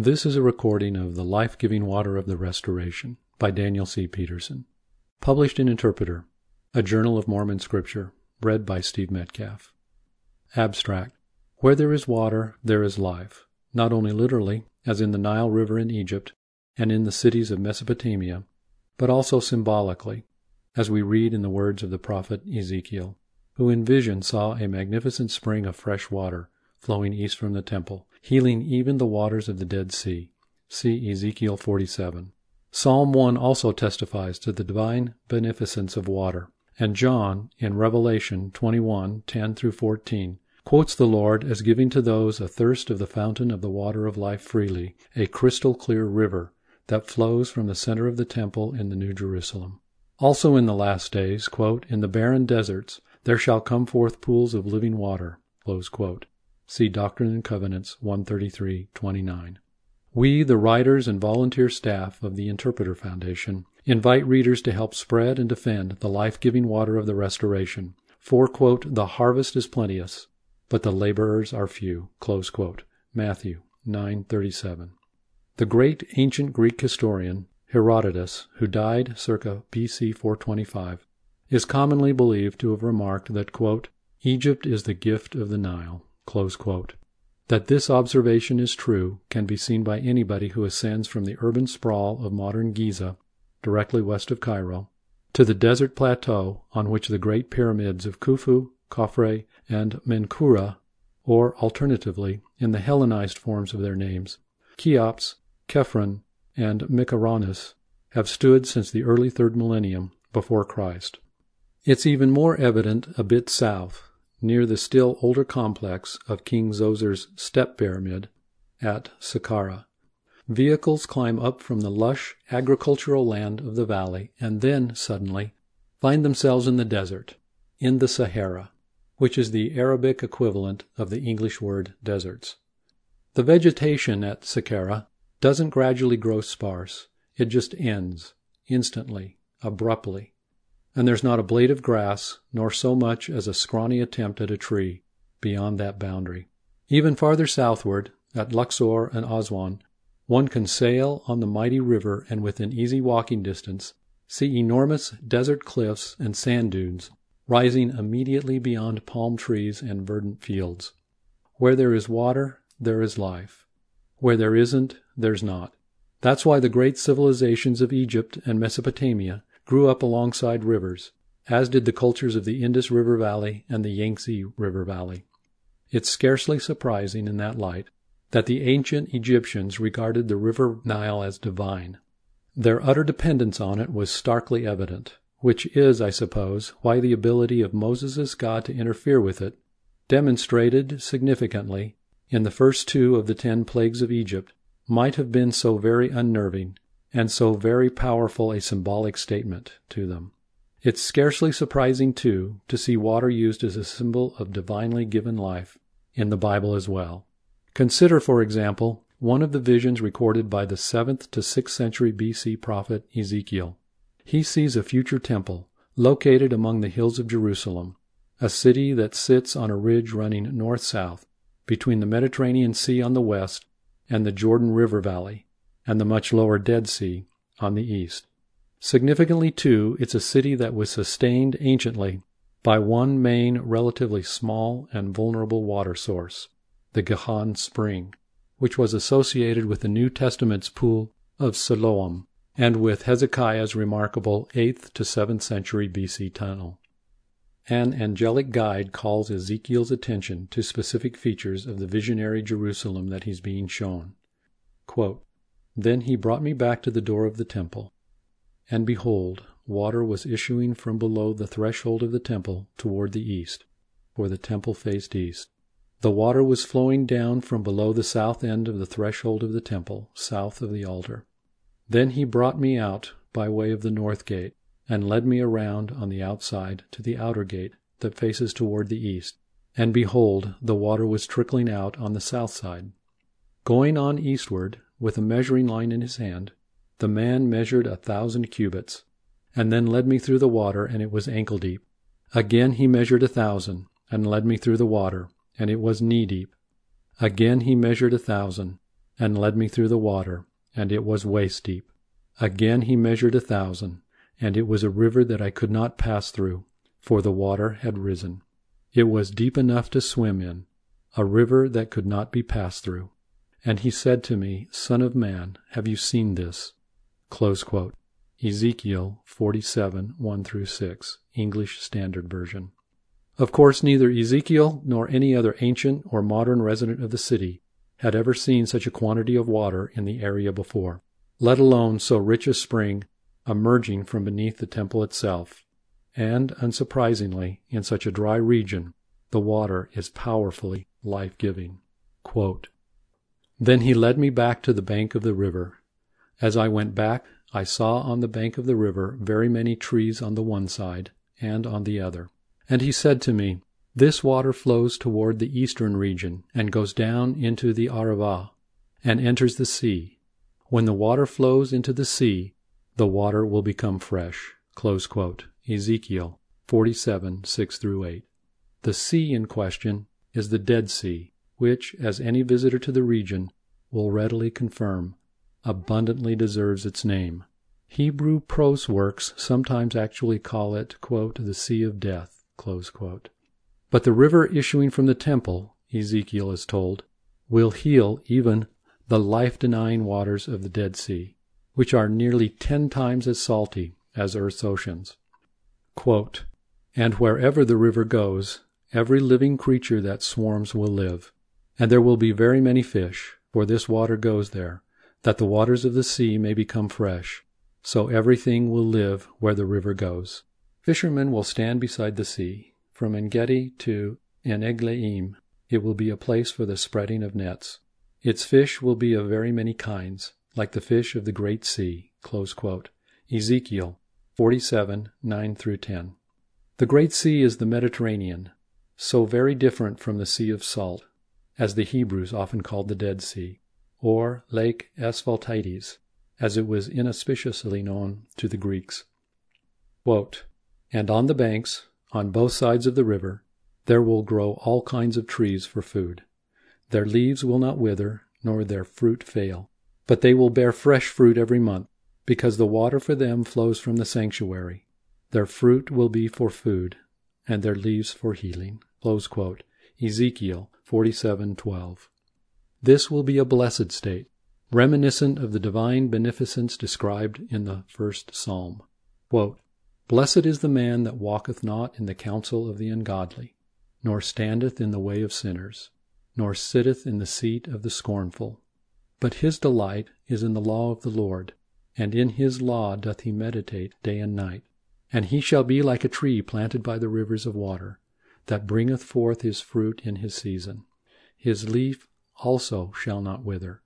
This is a recording of The Life Giving Water of the Restoration by Daniel C. Peterson. Published in Interpreter, a Journal of Mormon Scripture, read by Steve Metcalf. Abstract Where there is water, there is life, not only literally, as in the Nile River in Egypt and in the cities of Mesopotamia, but also symbolically, as we read in the words of the prophet Ezekiel, who in vision saw a magnificent spring of fresh water flowing east from the temple, healing even the waters of the Dead Sea. See Ezekiel 47. Psalm 1 also testifies to the divine beneficence of water, and John, in Revelation 21 10 through 14, quotes the Lord as giving to those athirst of the fountain of the water of life freely, a crystal clear river that flows from the center of the temple in the New Jerusalem. Also in the last days, quote, in the barren deserts there shall come forth pools of living water. See Doctrine and Covenants 133:29. We, the writers and volunteer staff of the Interpreter Foundation, invite readers to help spread and defend the life-giving water of the Restoration. For, quote, the harvest is plenteous, but the laborers are few. Matthew 9:37. The great ancient Greek historian Herodotus, who died circa B.C. 425, is commonly believed to have remarked that, quote, Egypt is the gift of the Nile. That this observation is true can be seen by anybody who ascends from the urban sprawl of modern Giza, directly west of Cairo, to the desert plateau on which the great pyramids of Khufu, Khafre, and Menkaura, or alternatively, in the Hellenized forms of their names, Cheops, Khephren, and Mycerinus, have stood since the early third millennium before Christ. It's even more evident a bit south, near the still older complex of King Zoser's Step Pyramid at Saqqara. Vehicles climb up from the lush agricultural land of the valley and then, suddenly, find themselves in the desert, in the Sahara, which is the Arabic equivalent of the English word deserts. The vegetation at Saqqara doesn't gradually grow sparse. It just ends, instantly, abruptly and there's not a blade of grass, nor so much as a scrawny attempt at a tree, beyond that boundary. Even farther southward, at Luxor and Aswan, one can sail on the mighty river and within easy walking distance see enormous desert cliffs and sand dunes rising immediately beyond palm trees and verdant fields. Where there is water, there is life. Where there isn't, there's not. That's why the great civilizations of Egypt and Mesopotamia grew up alongside rivers, as did the cultures of the Indus River Valley and the Yangtze River Valley. It's scarcely surprising in that light that the ancient Egyptians regarded the river Nile as divine. Their utter dependence on it was starkly evident, which is, I suppose, why the ability of Moses' God to interfere with it, demonstrated significantly in the first two of the ten plagues of Egypt, might have been so very unnerving and so very powerful a symbolic statement to them. It's scarcely surprising, too, to see water used as a symbol of divinely given life in the Bible as well. Consider, for example, one of the visions recorded by the 7th to 6th century BC prophet Ezekiel. He sees a future temple located among the hills of Jerusalem, a city that sits on a ridge running north south between the Mediterranean Sea on the west and the Jordan River Valley and the much lower Dead Sea on the east. Significantly, too, it's a city that was sustained anciently by one main, relatively small and vulnerable water source, the Gihon Spring, which was associated with the New Testament's pool of Siloam and with Hezekiah's remarkable 8th to 7th century BC tunnel. An angelic guide calls Ezekiel's attention to specific features of the visionary Jerusalem that he's being shown. Quote, then he brought me back to the door of the temple. And behold, water was issuing from below the threshold of the temple toward the east, for the temple faced east. The water was flowing down from below the south end of the threshold of the temple, south of the altar. Then he brought me out by way of the north gate, and led me around on the outside to the outer gate that faces toward the east. And behold, the water was trickling out on the south side. Going on eastward, with a measuring line in his hand, the man measured a thousand cubits, and then led me through the water, and it was ankle deep. Again he measured a thousand, and led me through the water, and it was knee deep. Again he measured a thousand, and led me through the water, and it was waist deep. Again he measured a thousand, and it was a river that I could not pass through, for the water had risen. It was deep enough to swim in, a river that could not be passed through. And he said to me, Son of man, have you seen this? Ezekiel 47, 1 through 6, English Standard Version. Of course, neither Ezekiel nor any other ancient or modern resident of the city had ever seen such a quantity of water in the area before, let alone so rich a spring emerging from beneath the temple itself. And, unsurprisingly, in such a dry region, the water is powerfully life giving. Then he led me back to the bank of the river. As I went back, I saw on the bank of the river very many trees on the one side and on the other. And he said to me, This water flows toward the eastern region, and goes down into the Arava, and enters the sea. When the water flows into the sea, the water will become fresh. Ezekiel 47, 6 8. The sea in question is the Dead Sea, which, as any visitor to the region will readily confirm, abundantly deserves its name. Hebrew prose works sometimes actually call it "the Sea of Death." But the river issuing from the temple, Ezekiel is told, will heal even the life denying waters of the Dead Sea, which are nearly ten times as salty as earth's oceans. Quote, and wherever the river goes, every living creature that swarms will live, and there will be very many fish, for this water goes there, that the waters of the sea may become fresh. So everything will live where the river goes. Fishermen will stand beside the sea. From Engedi to En it will be a place for the spreading of nets. Its fish will be of very many kinds, like the fish of the great sea. Ezekiel 47, 9 through 10. The great sea is the Mediterranean, so very different from the Sea of Salt, as the Hebrews often called the Dead Sea or Lake Asphaltites, as it was inauspiciously known to the Greeks. Quote, and on the banks, on both sides of the river, there will grow all kinds of trees for food. Their leaves will not wither, nor their fruit fail, but they will bear fresh fruit every month, because the water for them flows from the sanctuary. Their fruit will be for food, and their leaves for healing. Ezekiel 47:12. This will be a blessed state, reminiscent of the divine beneficence described in the first psalm. Quote, Blessed is the man that walketh not in the counsel of the ungodly, nor standeth in the way of sinners, nor sitteth in the seat of the scornful. But his delight is in the law of the Lord, and in his law doth he meditate day and night. And he shall be like a tree planted by the rivers of water, that bringeth forth his fruit in his season. His leaf also shall not wither,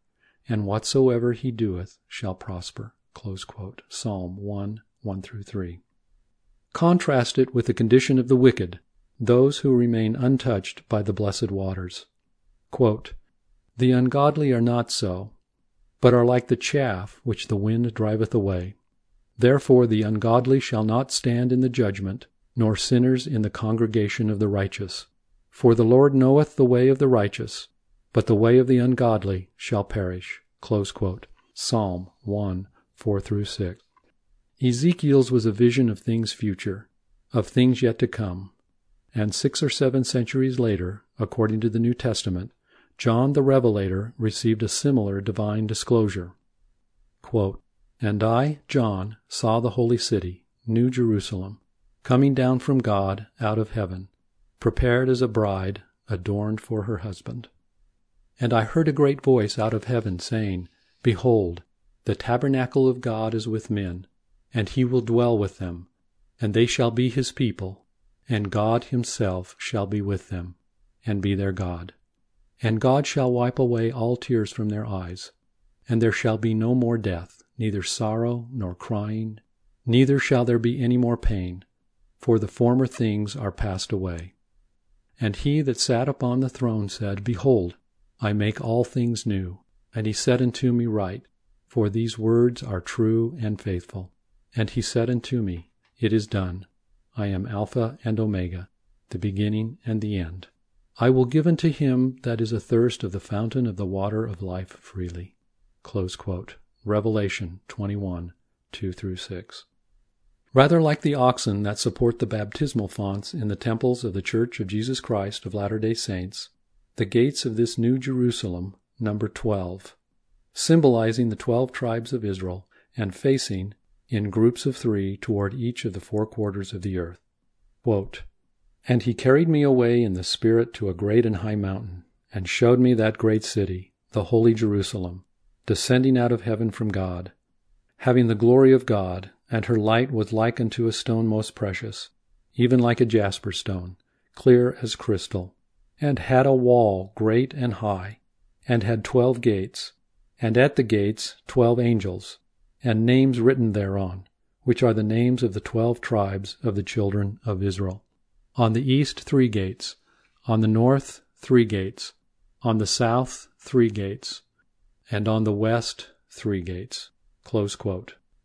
and whatsoever he doeth shall prosper. Psalm 1 1 3. Contrast it with the condition of the wicked, those who remain untouched by the blessed waters. Quote, the ungodly are not so, but are like the chaff which the wind driveth away. Therefore the ungodly shall not stand in the judgment, nor sinners in the congregation of the righteous. For the Lord knoweth the way of the righteous, but the way of the ungodly shall perish. Psalm 1 4 through 6. Ezekiel's was a vision of things future, of things yet to come. And six or seven centuries later, according to the New Testament, John the Revelator received a similar divine disclosure. Quote, and I, John, saw the holy city, New Jerusalem, coming down from God out of heaven, prepared as a bride adorned for her husband. And I heard a great voice out of heaven, saying, Behold, the tabernacle of God is with men, and he will dwell with them, and they shall be his people, and God himself shall be with them, and be their God. And God shall wipe away all tears from their eyes, and there shall be no more death, neither sorrow nor crying, neither shall there be any more pain, for the former things are passed away. And he that sat upon the throne said, Behold, I make all things new. And he said unto me, Write, for these words are true and faithful. And he said unto me, It is done. I am Alpha and Omega, the beginning and the end. I will give unto him that is athirst of the fountain of the water of life freely. Revelation 21, 2 6. Rather like the oxen that support the baptismal fonts in the temples of the Church of Jesus Christ of Latter day Saints, the gates of this New Jerusalem number 12, symbolizing the twelve tribes of Israel and facing, in groups of three, toward each of the four quarters of the earth. Quote, and he carried me away in the Spirit to a great and high mountain, and showed me that great city, the holy Jerusalem, descending out of heaven from God, having the glory of God, and her light was like unto a stone most precious, even like a jasper stone, clear as crystal, and had a wall great and high, and had twelve gates, and at the gates twelve angels, and names written thereon, which are the names of the twelve tribes of the children of Israel. On the east three gates, on the north three gates, on the south three gates, and on the west three gates.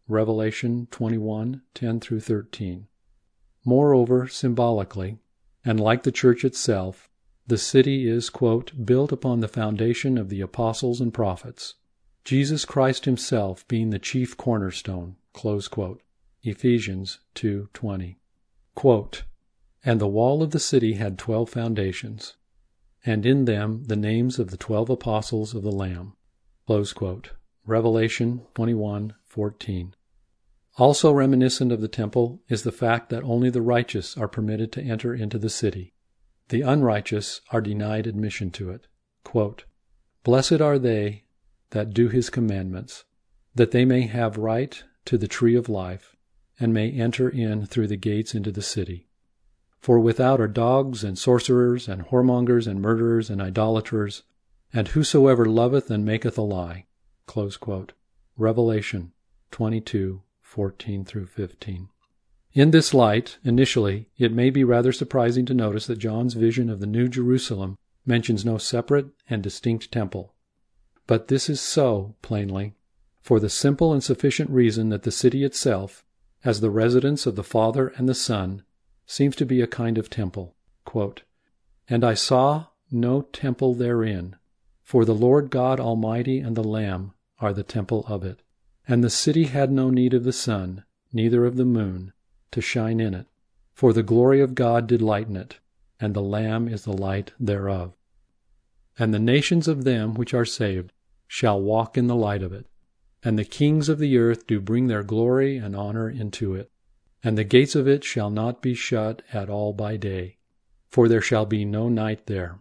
Revelation 21, 10 through 13. Moreover, symbolically, and like the church itself, the city is, built upon the foundation of the apostles and prophets, Jesus Christ himself being the chief cornerstone, Ephesians 2:20. Quote, and the wall of the city had twelve foundations, and in them the names of the twelve apostles of the Lamb. Revelation 21:14. Also reminiscent of the temple is the fact that only the righteous are permitted to enter into the city. The unrighteous are denied admission to it. Quote, Blessed are they that do his commandments, that they may have right to the tree of life, and may enter in through the gates into the city. For without are dogs and sorcerers and whoremongers and murderers and idolaters, and whosoever loveth and maketh a lie. Revelation 22, 14 through 15. In this light, initially, it may be rather surprising to notice that John's vision of the New Jerusalem mentions no separate and distinct temple. But this is so, plainly, for the simple and sufficient reason that the city itself, as the residence of the Father and the Son, seems to be a kind of temple. Quote, and I saw no temple therein, for the Lord God Almighty and the Lamb are the temple of it. And the city had no need of the sun, neither of the moon, to shine in it, for the glory of God did lighten it, and the Lamb is the light thereof. And the nations of them which are saved shall walk in the light of it, and the kings of the earth do bring their glory and honor into it. And the gates of it shall not be shut at all by day, for there shall be no night there.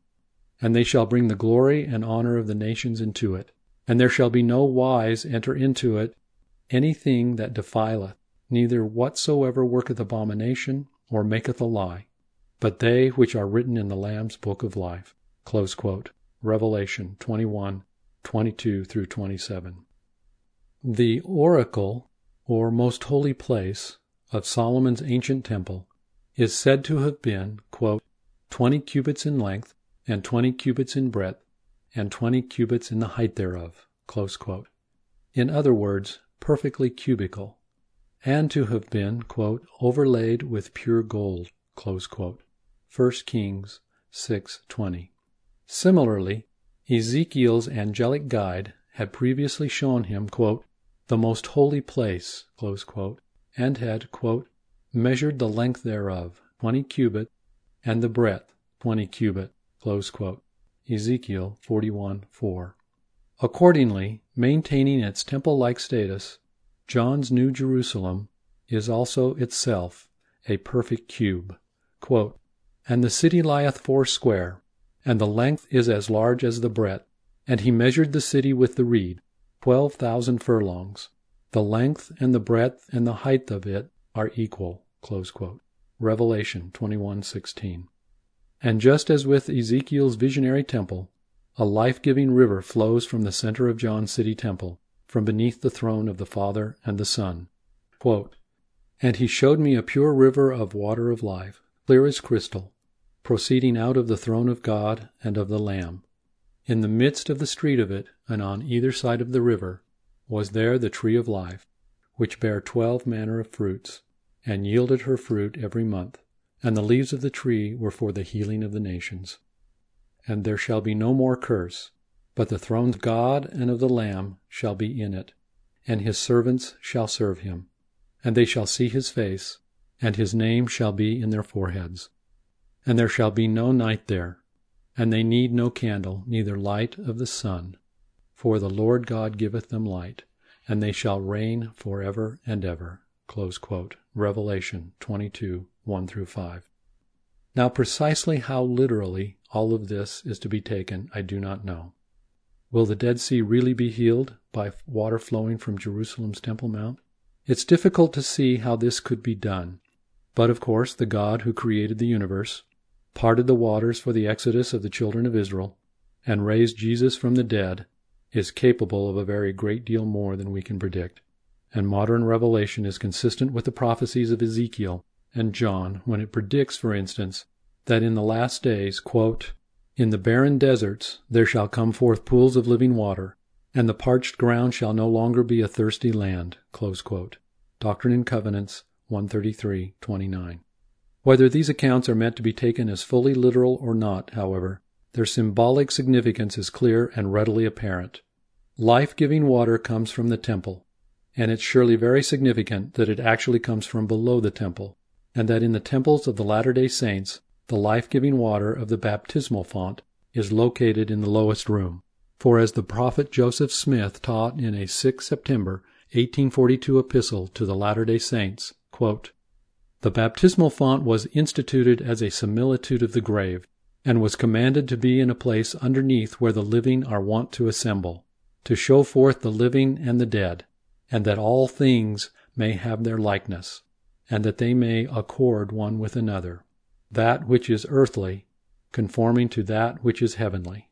And they shall bring the glory and honor of the nations into it. And there shall be no wise enter into it anything that defileth, neither whatsoever worketh abomination, or maketh a lie, but they which are written in the Lamb's book of life. Revelation 21, 22 through 27. The oracle, or most holy place, of Solomon's ancient temple is said to have been, quote, 20 cubits in length, and 20 cubits in breadth, and 20 cubits in the height thereof. In other words, perfectly cubical, and to have been, overlaid with pure gold. 1 Kings 6:20. Similarly, Ezekiel's angelic guide had previously shown him, the most holy place, and had, measured the length thereof, twenty cubit, and the breadth, twenty cubit. Ezekiel 41 4. Accordingly, maintaining its temple like status, John's New Jerusalem is also itself a perfect cube. And the city lieth foursquare, and the length is as large as the breadth. And he measured the city with the reed, twelve thousand furlongs. The length and the breadth and the height of it are equal. Revelation 21:16. And just as with Ezekiel's visionary temple, a life-giving river flows from the center of John's city temple, from beneath the throne of the Father and the Son. Quote, and he showed me a pure river of water of life, clear as crystal, proceeding out of the throne of God and of the Lamb. In the midst of the street of it, and on either side of the river, was there the tree of life, which bare twelve manner of fruits, and yielded her fruit every month, and the leaves of the tree were for the healing of the nations. and there shall be no more curse, but the throne of God and of the Lamb shall be in it, and his servants shall serve him. And they shall see his face, and his name shall be in their foreheads. And there shall be no night there, and they need no candle, neither light of the sun. For the Lord God giveth them light, and they shall reign for ever and ever. Revelation 22, 1 through 5. Now, precisely how literally all of this is to be taken, I do not know. Will the Dead Sea really be healed by water flowing from Jerusalem's Temple Mount? It's difficult to see how this could be done. But of course, the God who created the universe, parted the waters for the exodus of the children of Israel, and raised Jesus from the dead, is capable of a very great deal more than we can predict. And modern revelation is consistent with the prophecies of Ezekiel and John when it predicts, for instance, that in the last days, quote, in the barren deserts there shall come forth pools of living water, and the parched ground shall no longer be a thirsty land. Doctrine and Covenants 133:29. Whether these accounts are meant to be taken as fully literal or not, however, their symbolic significance is clear and readily apparent. Life giving water comes from the temple, and it's surely very significant that it actually comes from below the temple, and that in the temples of the Latter day Saints the life giving water of the baptismal font is located in the lowest room. For as the prophet Joseph Smith taught in a 6 September 1842 epistle to the Latter day Saints, quote, The baptismal font was instituted as a similitude of the grave, and was commanded to be in a place underneath where the living are wont to assemble, to show forth the living and the dead, and that all things may have their likeness, and that they may accord one with another, that which is earthly conforming to that which is heavenly.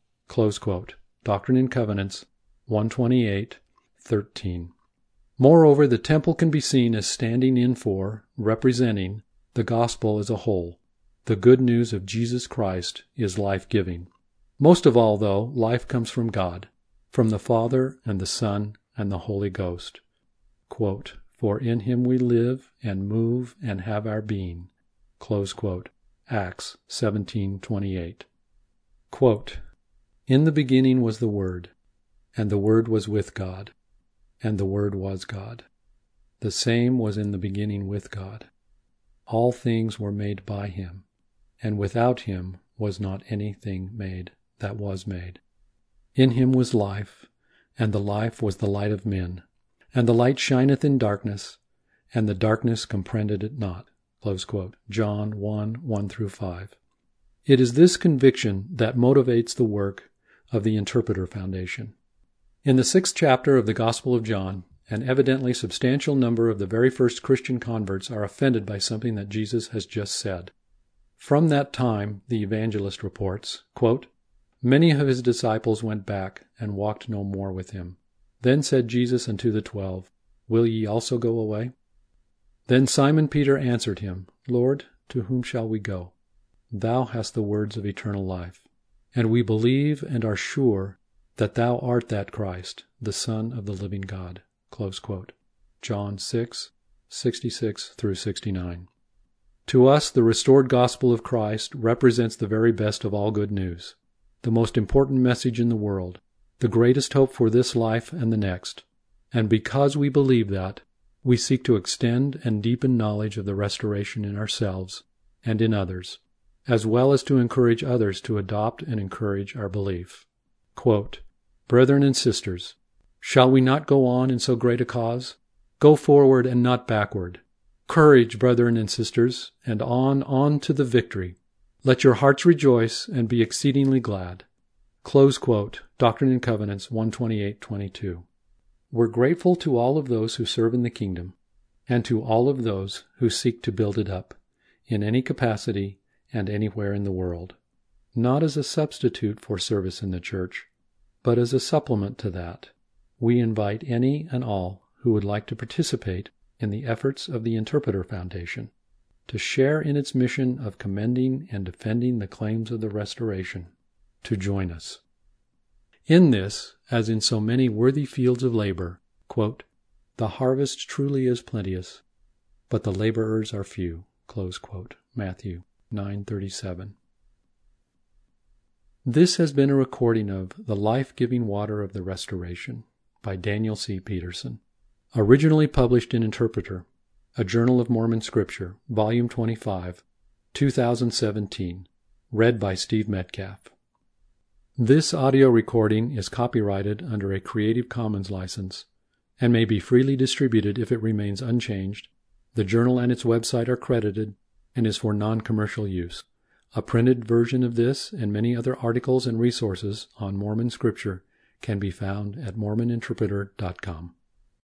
Doctrine and Covenants 128, 13. Moreover, the temple can be seen as standing in for, representing, the gospel as a whole. The good news of Jesus Christ is life giving. Most of all, though, life comes from God, from the Father and the Son and the Holy Ghost. For in him we live and move and have our being. Acts 17:28. Quote, in the beginning was the Word, and the Word was with God, and the Word was God. The same was in the beginning with God. All things were made by him, and without him was not anything made that was made. In him was life, and the life was the light of men. And the light shineth in darkness, and the darkness comprehended it not. John 1 1 through 5. It is this conviction that motivates the work of the Interpreter Foundation. In the sixth chapter of the Gospel of John, an evidently substantial number of the very first Christian converts are offended by something that Jesus has just said. From that time, the evangelist reports, quote, Many of his disciples went back and walked no more with him. Then said Jesus unto the twelve, Will ye also go away? Then Simon Peter answered him, Lord, to whom shall we go? Thou hast the words of eternal life. And we believe and are sure that thou art that Christ, the Son of the living God. John 6, 66 through 69. To us, the restored gospel of Christ represents the very best of all good news, the most important message in the world, the greatest hope for this life and the next. And because we believe that, we seek to extend and deepen knowledge of the restoration in ourselves and in others as well as to encourage others to adopt and encourage our belief. Quote, Brethren and sisters, shall we not go on in so great a cause? Go forward and not backward. Courage, brethren and sisters, and on, on to the victory. Let your hearts rejoice and be exceedingly glad. Close quote, Doctrine and Covenants 128.22. We're grateful to all of those who serve in the kingdom, and to all of those who seek to build it up, in any capacity and anywhere in the world, not as a substitute for service in the church, but as a supplement to that. We invite any and all who would like to participate in the efforts of the Interpreter Foundation to share in its mission of commending and defending the claims of the Restoration, to join us. In this, as in so many worthy fields of labor, quote, the harvest truly is plenteous, but the laborers are few. Matthew 937. This has been a recording of The Life Giving Water of the Restoration by Daniel C. Peterson, originally published in Interpreter, a Journal of Mormon Scripture, Volume 25, 2017, read by Steve Metcalf. This audio recording is copyrighted under a Creative Commons license and may be freely distributed if it remains unchanged. The journal and its website are credited and is for non-commercial use. A printed version of this and many other articles and resources on Mormon Scripture can be found at mormoninterpreter.com.